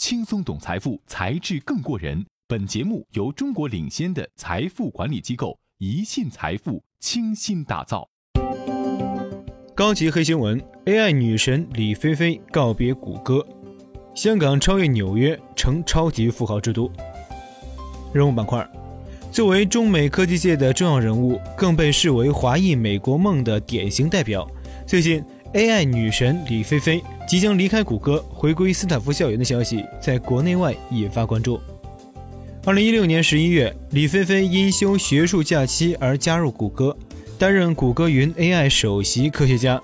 轻松懂财富，才智更过人。本节目由中国领先的财富管理机构宜信财富倾心打造。高级黑新闻：AI 女神李飞飞告别谷歌，香港超越纽约成超级富豪之都。人物板块：作为中美科技界的重要人物，更被视为华裔美国梦的典型代表。最近，AI 女神李飞飞即将离开谷歌，回归斯坦福校园的消息在国内外引发关注。二零一六年十一月，李飞飞因休学术假期而加入谷歌，担任谷歌云 AI 首席科学家、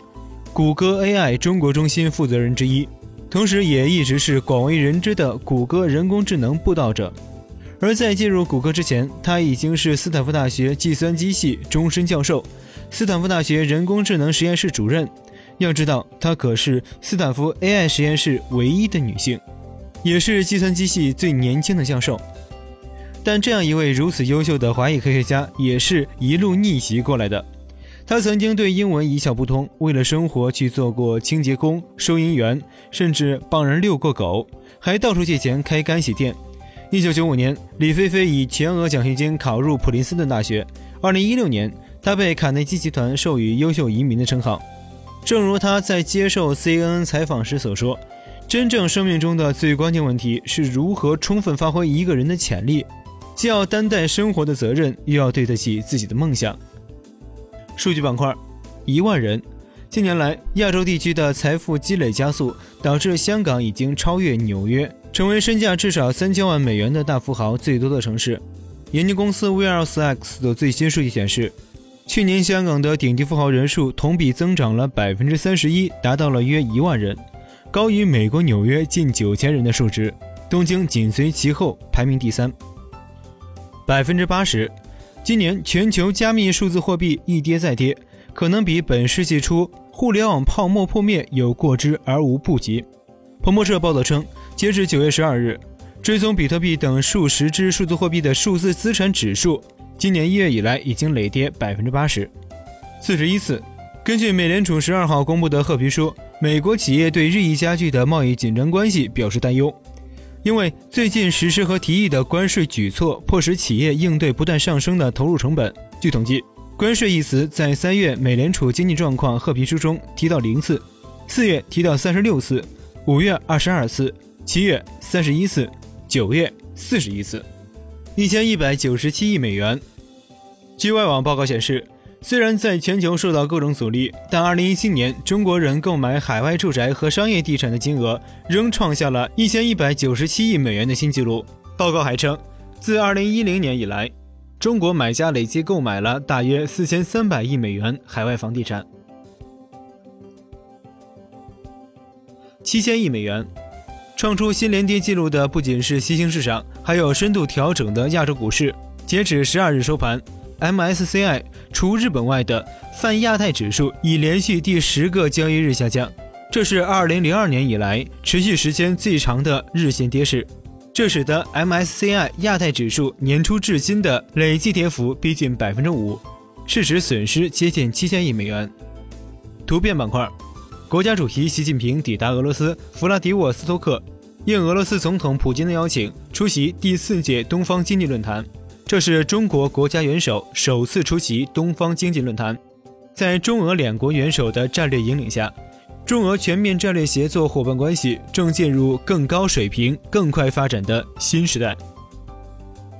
谷歌 AI 中国中心负责人之一，同时也一直是广为人知的谷歌人工智能布道者。而在进入谷歌之前，他已经是斯坦福大学计算机系终身教授、斯坦福大学人工智能实验室主任。要知道，她可是斯坦福 AI 实验室唯一的女性，也是计算机系最年轻的教授。但这样一位如此优秀的华裔科学家，也是一路逆袭过来的。他曾经对英文一窍不通，为了生活去做过清洁工、收银员，甚至帮人遛过狗，还到处借钱开干洗店。一九九五年，李飞飞以全额奖学金考入普林斯顿大学。二零一六年，他被卡内基集团授予优秀移民的称号。正如他在接受 CNN 采访时所说：“真正生命中的最关键问题是如何充分发挥一个人的潜力。”既要担待生活的责任，又要对得起自己的梦想。数据板块，一万人。近年来，亚洲地区的财富积累加速，导致香港已经超越纽约，成为身价至少三千万美元的大富豪最多的城市。研究公司 w e l s X 的最新数据显示，去年香港的顶级富豪人数同比增长了百分之三十一，达到了约一万人，高于美国纽约近九千人的数值。东京紧随其后，排名第三。百分之八十，今年全球加密数字货币一跌再跌，可能比本世纪初互联网泡沫破灭有过之而无不及。彭博社报道称，截至九月十二日，追踪比特币等数十只数字货币的数字资产指数，今年一月以来已经累跌百分之八十。四十一次，根据美联储十二号公布的褐皮书，美国企业对日益加剧的贸易紧张关系表示担忧。因为最近实施和提议的关税举措，迫使企业应对不断上升的投入成本。据统计，关税一词在三月美联储经济状况褐皮书中提到零次，四月提到三十六次，五月二十二次，七月三十一次，九月四十一次，一千一百九十七亿美元。据外网报告显示。虽然在全球受到各种阻力，但2017年中国人购买海外住宅和商业地产的金额仍创下了一千一百九十七亿美元的新纪录。报告还称，自2010年以来，中国买家累计购买了大约四千三百亿美元海外房地产。七千亿美元，创出新连跌记录的不仅是新兴市场，还有深度调整的亚洲股市。截止十二日收盘。MSCI 除日本外的泛亚太指数已连续第十个交易日下降，这是2002年以来持续时间最长的日线跌势，这使得 MSCI 亚太指数年初至今的累计跌幅逼近百分之五，市值损失接近七千亿美元。图片板块，国家主席习近平抵达俄罗斯弗拉迪沃斯托克，应俄罗斯总统普京的邀请出席第四届东方经济论坛。这是中国国家元首首次出席东方经济论坛，在中俄两国元首的战略引领下，中俄全面战略协作伙伴关系正进入更高水平、更快发展的新时代。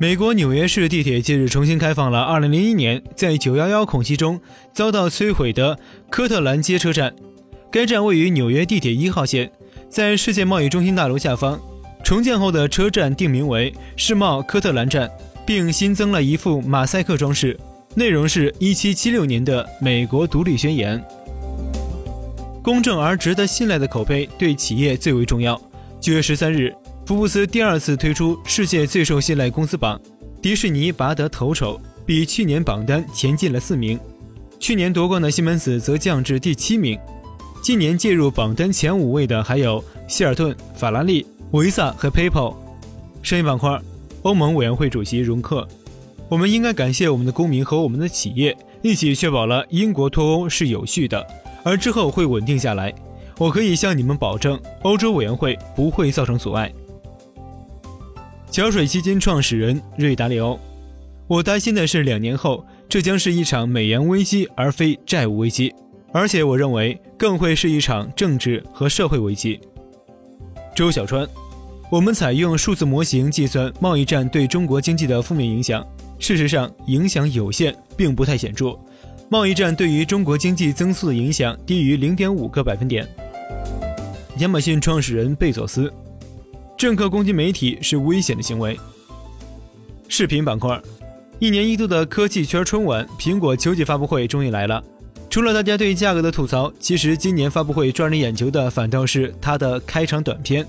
美国纽约市地铁近日重新开放了2001年在911恐袭中遭到摧毁的科特兰街车站，该站位于纽约地铁一号线，在世界贸易中心大楼下方。重建后的车站定名为世贸科特兰站。并新增了一副马赛克装饰，内容是1776年的美国独立宣言。公正而值得信赖的口碑对企业最为重要。九月十三日，福布斯第二次推出世界最受信赖公司榜，迪士尼拔得头筹，比去年榜单前进了四名。去年夺冠的西门子则降至第七名。今年进入榜单前五位的还有希尔顿、法拉利、维萨和 PayPal。商业板块。欧盟委员会主席容克，我们应该感谢我们的公民和我们的企业，一起确保了英国脱欧是有序的，而之后会稳定下来。我可以向你们保证，欧洲委员会不会造成阻碍。桥水基金创始人瑞达利欧。我担心的是，两年后这将是一场美元危机，而非债务危机，而且我认为更会是一场政治和社会危机。周小川，我们采用数字模型计算贸易战对中国经济的负面影响，事实上影响有限，并不太显著。贸易战对于中国经济增速的影响低于零点五个百分点。亚马逊创始人贝佐斯，政客攻击媒体是危险的行为。视频板块。一年一度的科技圈春晚，苹果秋季发布会终于来了。除了大家对价格的吐槽，其实今年发布会抓人眼球的反倒是它的开场短片。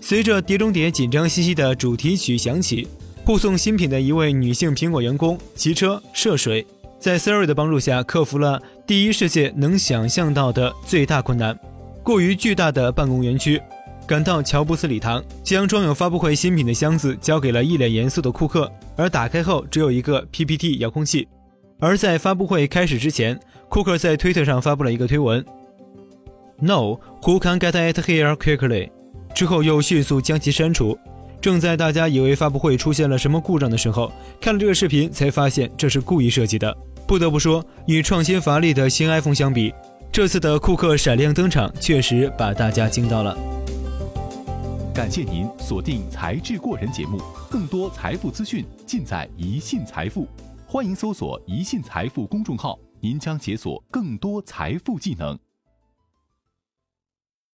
随着《碟中谍》紧张兮兮的主题曲响起，护送新品的一位女性苹果员工骑车涉水，在 Siri 的帮助下克服了第一世界能想象到的最大困难——过于巨大的办公园区。赶到乔布斯礼堂，将装有发布会新品的箱子交给了一脸严肃的库克，而打开后只有一个 PPT 遥控器。而在发布会开始之前，库克在推特上发布了一个推文：“No, who can get it here quickly？” 之后又迅速将其删除。正在大家以为发布会出现了什么故障的时候，看了这个视频才发现这是故意设计的。不得不说，与创新乏力的新 iPhone 相比，这次的库克闪亮登场确实把大家惊到了。感谢您锁定《才智过人》节目，更多财富资讯尽在宜信财富。欢迎搜索“宜信财富”公众号，您将解锁更多财富技能。